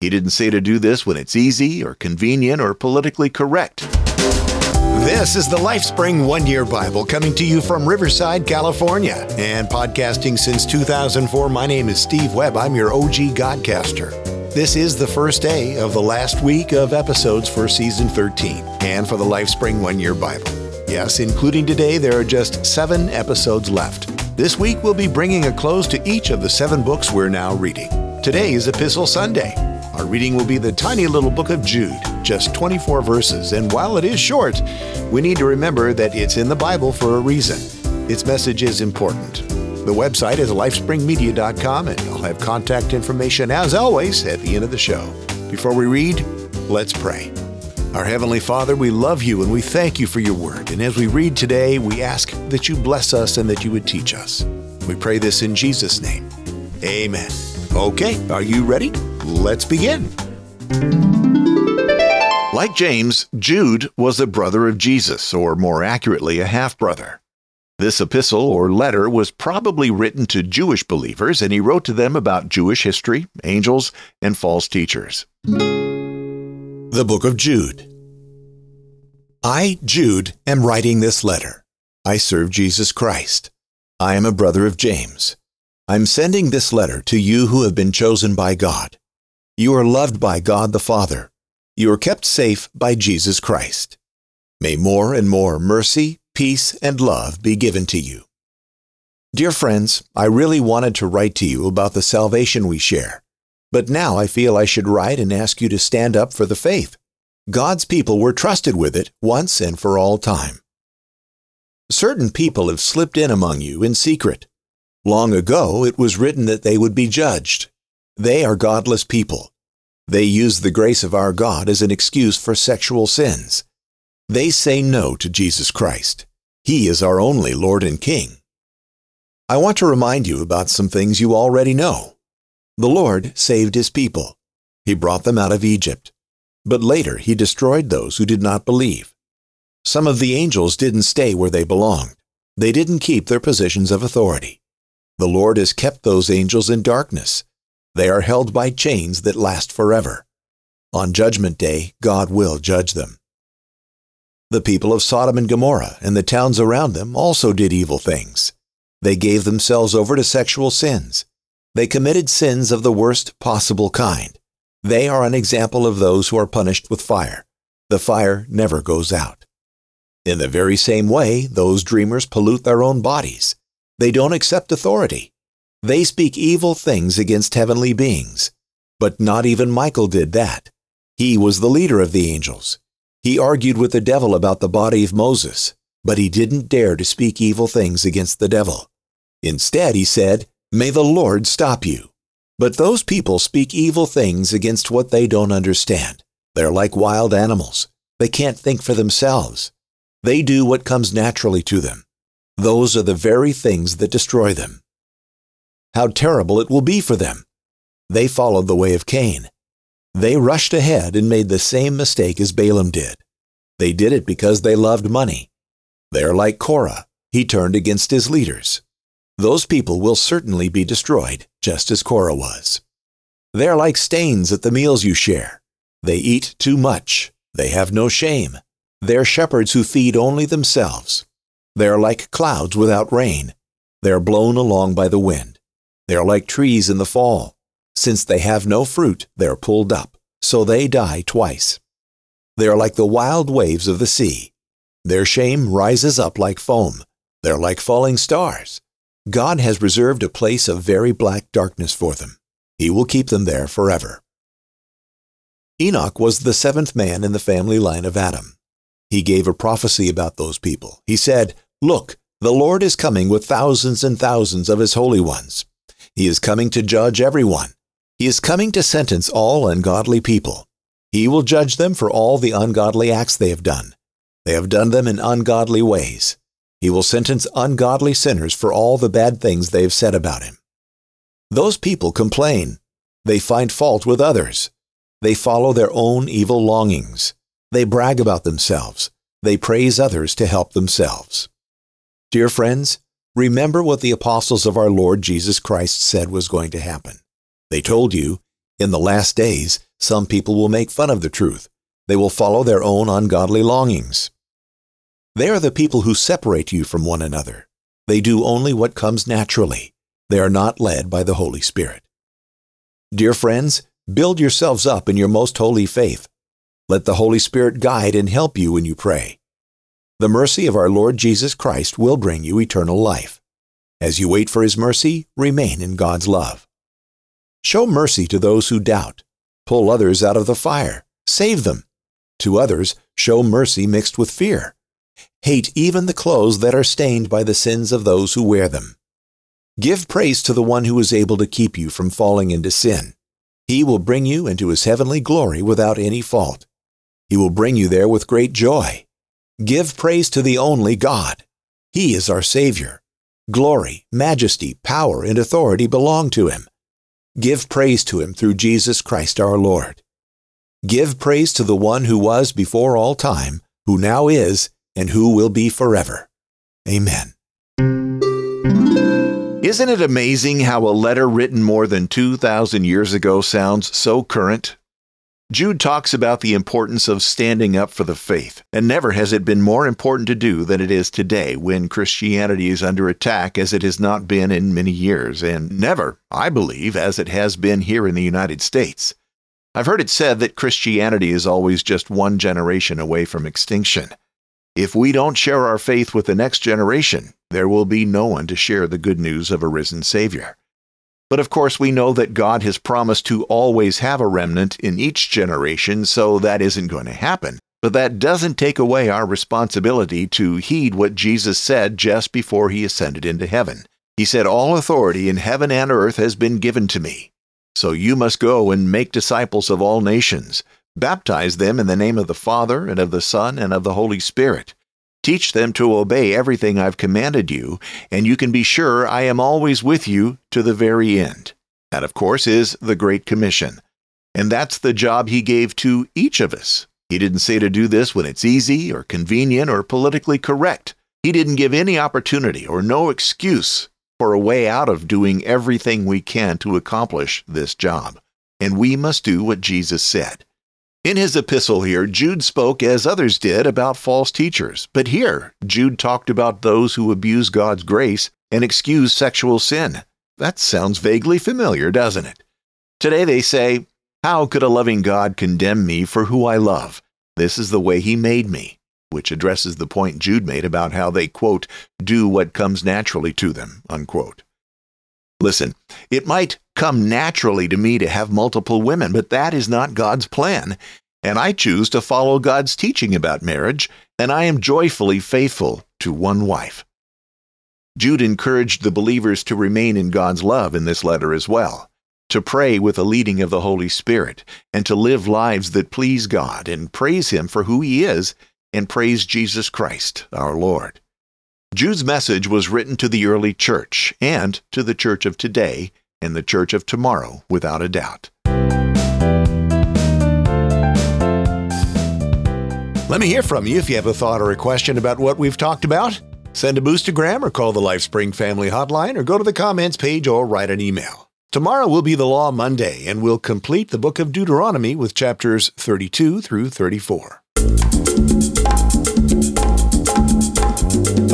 He didn't say to do this when it's easy or convenient or politically correct. This is the LifeSpring One Year Bible coming to you from Riverside, California. And podcasting since 2004, my name is Steve Webb. I'm your OG Godcaster. This is the first day of the last week of episodes for season 13 and for the LifeSpring One Year Bible. Yes, including today, there are just seven episodes left. This week, we'll be bringing a close to each of the seven books we're now reading. Today is Epistle Sunday. Our reading will be the tiny little book of Jude, just 24 verses, and while it is short, we need to remember that it's in the Bible for a reason. Its message is important. The website is lifespringmedia.com, and I'll have contact information as always at the end of the show. Before we read, let's pray. Our Heavenly Father, we love you and we thank you for your word. And as we read today, we ask that you bless us and that you would teach us. We pray this in Jesus' name. Amen. Okay, are you ready? Let's begin. Like James, Jude was a brother of Jesus, or more accurately, a half brother. This epistle or letter was probably written to Jewish believers, and he wrote to them about Jewish history, angels, and false teachers. The Book of Jude. I, Jude, am writing this letter. I serve Jesus Christ. I am a brother of James. I'm sending this letter to you who have been chosen by God. You are loved by God the Father. You are kept safe by Jesus Christ. May more and more mercy, peace, and love be given to you. Dear friends, I really wanted to write to you about the salvation we share, but now I feel I should write and ask you to stand up for the faith. God's people were trusted with it once and for all time. Certain people have slipped in among you in secret. Long ago, it was written that they would be judged. They are godless people. They use the grace of our God as an excuse for sexual sins. They say no to Jesus Christ. He is our only Lord and King. I want to remind you about some things you already know. The Lord saved his people. He brought them out of Egypt. But later he destroyed those who did not believe. Some of the angels didn't stay where they belonged. They didn't keep their positions of authority. The Lord has kept those angels in darkness. They are held by chains that last forever. On Judgment Day, God will judge them. The people of Sodom and Gomorrah and the towns around them also did evil things. They gave themselves over to sexual sins. They committed sins of the worst possible kind. They are an example of those who are punished with fire. The fire never goes out. In the very same way, those dreamers pollute their own bodies. They don't accept authority. They speak evil things against heavenly beings. But not even Michael did that. He was the leader of the angels. He argued with the devil about the body of Moses, but he didn't dare to speak evil things against the devil. Instead, he said, May the Lord stop you. But those people speak evil things against what they don't understand. They're like wild animals. They can't think for themselves. They do what comes naturally to them. Those are the very things that destroy them. How terrible it will be for them. They followed the way of Cain. They rushed ahead and made the same mistake as Balaam did. They did it because they loved money. They are like Korah. He turned against his leaders. Those people will certainly be destroyed, just as Korah was. They are like stains at the meals you share. They eat too much. They have no shame. They're shepherds who feed only themselves. They are like clouds without rain. They are blown along by the wind. They are like trees in the fall. Since they have no fruit, they are pulled up, so they die twice. They are like the wild waves of the sea. Their shame rises up like foam. They are like falling stars. God has reserved a place of very black darkness for them. He will keep them there forever. Enoch was the seventh man in the family line of Adam. He gave a prophecy about those people. He said, Look, the Lord is coming with thousands and thousands of his holy ones. He is coming to judge everyone. He is coming to sentence all ungodly people. He will judge them for all the ungodly acts they have done. They have done them in ungodly ways. He will sentence ungodly sinners for all the bad things they have said about him. Those people complain. They find fault with others. They follow their own evil longings. They brag about themselves. They praise others to help themselves. Dear friends, remember what the apostles of our Lord Jesus Christ said was going to happen. They told you, In the last days, some people will make fun of the truth. They will follow their own ungodly longings. They are the people who separate you from one another. They do only what comes naturally. They are not led by the Holy Spirit. Dear friends, build yourselves up in your most holy faith. Let the Holy Spirit guide and help you when you pray. The mercy of our Lord Jesus Christ will bring you eternal life. As you wait for His mercy, remain in God's love. Show mercy to those who doubt. Pull others out of the fire. Save them. To others, show mercy mixed with fear. Hate even the clothes that are stained by the sins of those who wear them. Give praise to the one who is able to keep you from falling into sin. He will bring you into his heavenly glory without any fault. He will bring you there with great joy. Give praise to the only God. He is our Savior. Glory, majesty, power, and authority belong to him. Give praise to him through Jesus Christ our Lord. Give praise to the one who was before all time, who now is, and who will be forever. Amen. Isn't it amazing how a letter written more than 2,000 years ago sounds so current? Jude talks about the importance of standing up for the faith, and never has it been more important to do than it is today when Christianity is under attack as it has not been in many years, and never, I believe, as it has been here in the United States. I've heard it said that Christianity is always just one generation away from extinction. If we don't share our faith with the next generation, there will be no one to share the good news of a risen Savior. But of course, we know that God has promised to always have a remnant in each generation, so that isn't going to happen. But that doesn't take away our responsibility to heed what Jesus said just before he ascended into heaven. He said, All authority in heaven and earth has been given to me. So you must go and make disciples of all nations Baptize them in the name of the Father, and of the Son, and of the Holy Spirit. Teach them to obey everything I've commanded you, and you can be sure I am always with you to the very end. That, of course, is the Great Commission. And that's the job he gave to each of us. He didn't say to do this when it's easy or convenient or politically correct. He didn't give any opportunity or no excuse for a way out of doing everything we can to accomplish this job. And we must do what Jesus said. In his epistle here, Jude spoke, as others did, about false teachers. But here, Jude talked about those who abuse God's grace and excuse sexual sin. That sounds vaguely familiar, doesn't it? Today they say, How could a loving God condemn me for who I love? This is the way he made me, which addresses the point Jude made about how they, quote, do what comes naturally to them, unquote. Listen, it might come naturally to me to have multiple women, but that is not God's plan. And I choose to follow God's teaching about marriage, and I am joyfully faithful to one wife. Jude encouraged the believers to remain in God's love in this letter as well, to pray with the leading of the Holy Spirit, and to live lives that please God and praise Him for who He is and praise Jesus Christ, our Lord. Jude's message was written to the early church and to the church of today and the church of tomorrow, without a doubt. Let me hear from you if you have a thought or a question about what we've talked about. Send a boostergram or call the LifeSpring Family Hotline or go to the comments page or write an email. Tomorrow will be the Law Monday, and we'll complete the book of Deuteronomy with chapters 32 through 34.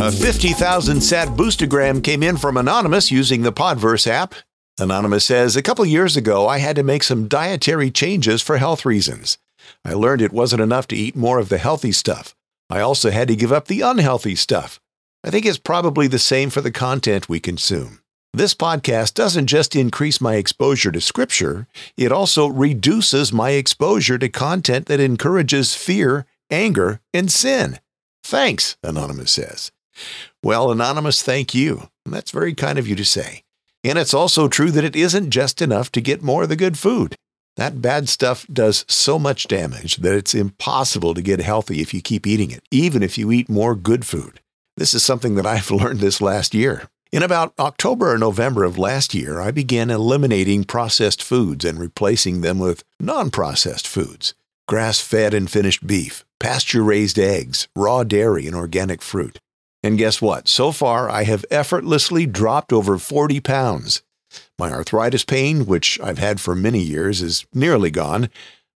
A 50,000 sat boostergram came in from Anonymous using the Podverse app. Anonymous says, A couple years ago, I had to make some dietary changes for health reasons. I learned it wasn't enough to eat more of the healthy stuff. I also had to give up the unhealthy stuff. I think it's probably the same for the content we consume. This podcast doesn't just increase my exposure to Scripture, it also reduces my exposure to content that encourages fear, anger, and sin. Thanks, Anonymous says. Well, Anonymous, thank you. That's very kind of you to say. And it's also true that it isn't just enough to get more of the good food. That bad stuff does so much damage that it's impossible to get healthy if you keep eating it, even if you eat more good food. This is something that I've learned this last year. In about October or November of last year, I began eliminating processed foods and replacing them with non processed foods grass fed and finished beef, pasture raised eggs, raw dairy, and organic fruit. And guess what? So far, I have effortlessly dropped over 40 pounds. My arthritis pain, which I've had for many years, is nearly gone.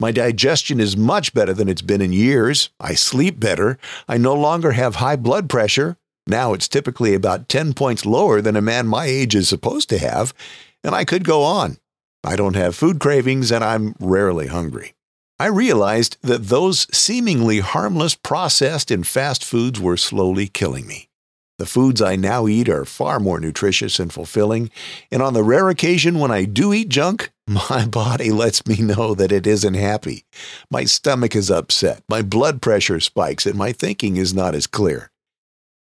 My digestion is much better than it's been in years. I sleep better. I no longer have high blood pressure. Now it's typically about 10 points lower than a man my age is supposed to have. And I could go on. I don't have food cravings and I'm rarely hungry. I realized that those seemingly harmless processed and fast foods were slowly killing me. The foods I now eat are far more nutritious and fulfilling, and on the rare occasion when I do eat junk, my body lets me know that it isn't happy. My stomach is upset, my blood pressure spikes, and my thinking is not as clear.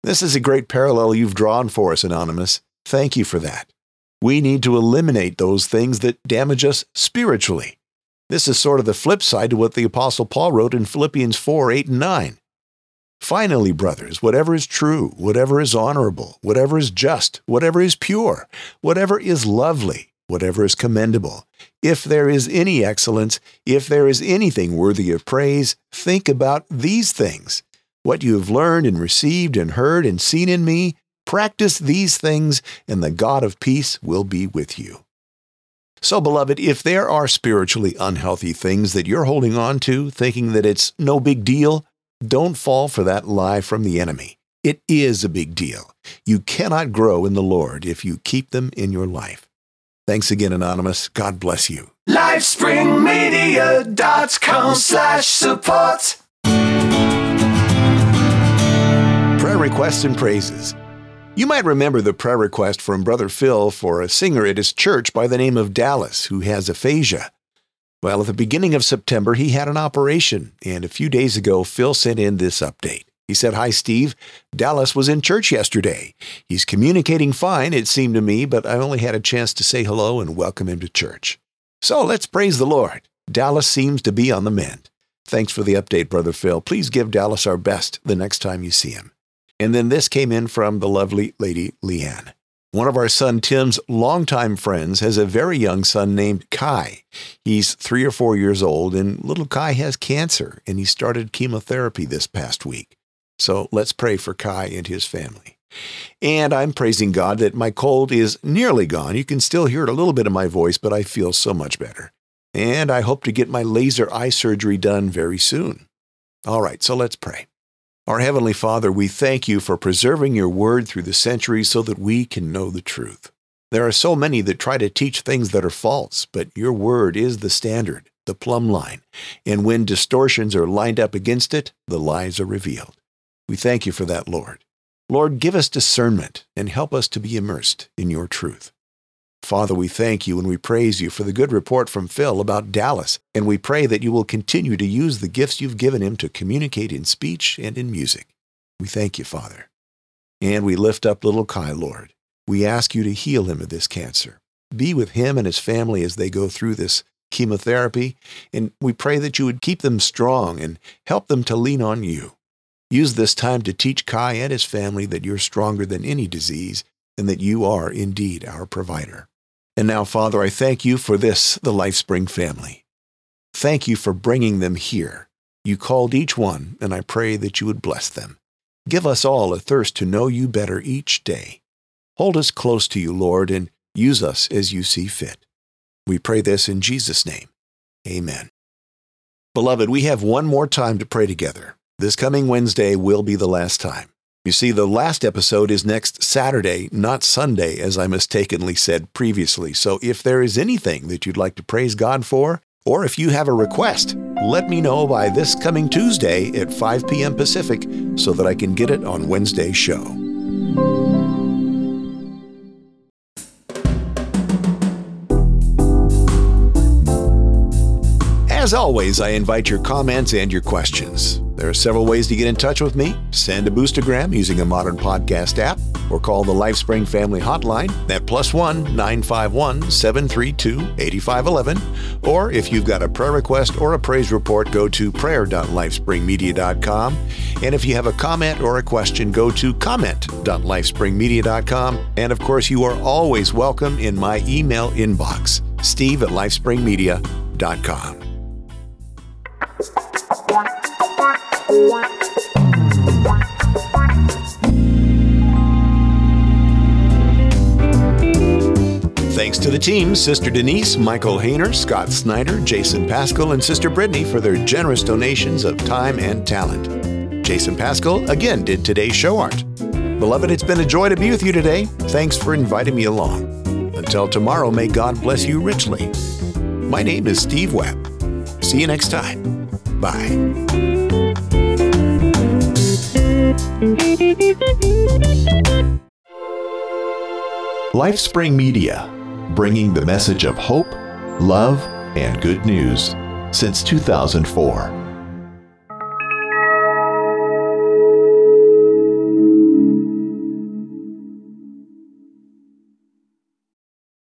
This is a great parallel you've drawn for us, Anonymous. Thank you for that. We need to eliminate those things that damage us spiritually. This is sort of the flip side to what the Apostle Paul wrote in Philippians 4 8 and 9. Finally, brothers, whatever is true, whatever is honorable, whatever is just, whatever is pure, whatever is lovely, whatever is commendable, if there is any excellence, if there is anything worthy of praise, think about these things. What you have learned and received and heard and seen in me, practice these things, and the God of peace will be with you. So, beloved, if there are spiritually unhealthy things that you're holding on to, thinking that it's no big deal, don't fall for that lie from the enemy. It is a big deal. You cannot grow in the Lord if you keep them in your life. Thanks again, Anonymous. God bless you. LifespringMedia.com slash support. Prayer requests and praises. You might remember the prayer request from Brother Phil for a singer at his church by the name of Dallas who has aphasia. Well, at the beginning of September, he had an operation, and a few days ago, Phil sent in this update. He said, Hi, Steve. Dallas was in church yesterday. He's communicating fine, it seemed to me, but I only had a chance to say hello and welcome him to church. So let's praise the Lord. Dallas seems to be on the mend. Thanks for the update, Brother Phil. Please give Dallas our best the next time you see him. And then this came in from the lovely lady Leanne. One of our son Tim's longtime friends has a very young son named Kai. He's three or four years old, and little Kai has cancer, and he started chemotherapy this past week. So let's pray for Kai and his family. And I'm praising God that my cold is nearly gone. You can still hear it a little bit of my voice, but I feel so much better. And I hope to get my laser eye surgery done very soon. All right, so let's pray. Our Heavenly Father, we thank you for preserving your word through the centuries so that we can know the truth. There are so many that try to teach things that are false, but your word is the standard, the plumb line, and when distortions are lined up against it, the lies are revealed. We thank you for that, Lord. Lord, give us discernment and help us to be immersed in your truth. Father, we thank you and we praise you for the good report from Phil about Dallas, and we pray that you will continue to use the gifts you've given him to communicate in speech and in music. We thank you, Father. And we lift up little Kai, Lord. We ask you to heal him of this cancer. Be with him and his family as they go through this chemotherapy, and we pray that you would keep them strong and help them to lean on you. Use this time to teach Kai and his family that you're stronger than any disease and that you are indeed our provider. And now, Father, I thank you for this, the LifeSpring family. Thank you for bringing them here. You called each one, and I pray that you would bless them. Give us all a thirst to know you better each day. Hold us close to you, Lord, and use us as you see fit. We pray this in Jesus' name. Amen. Beloved, we have one more time to pray together. This coming Wednesday will be the last time. You see, the last episode is next Saturday, not Sunday, as I mistakenly said previously. So if there is anything that you'd like to praise God for, or if you have a request, let me know by this coming Tuesday at 5 p.m. Pacific so that I can get it on Wednesday's show. As always, I invite your comments and your questions. There are several ways to get in touch with me. Send a boostergram using a modern podcast app or call the LifeSpring Family Hotline at plus one 951 732 8511. Or if you've got a prayer request or a praise report, go to prayer.lifespringmedia.com. And if you have a comment or a question, go to comment.lifespringmedia.com. And of course, you are always welcome in my email inbox, steve at lifespringmedia.com. Thanks to the team, Sister Denise, Michael Hayner, Scott Snyder, Jason Paschall, and Sister Brittany for their generous donations of time and talent. Jason Paschall again did today's show art. Beloved, it's been a joy to be with you today. Thanks for inviting me along. Until tomorrow, may God bless you richly. My name is Steve Webb. See you next time. Bye. LifeSpring Media, bringing the message of hope, love, and good news since 2004.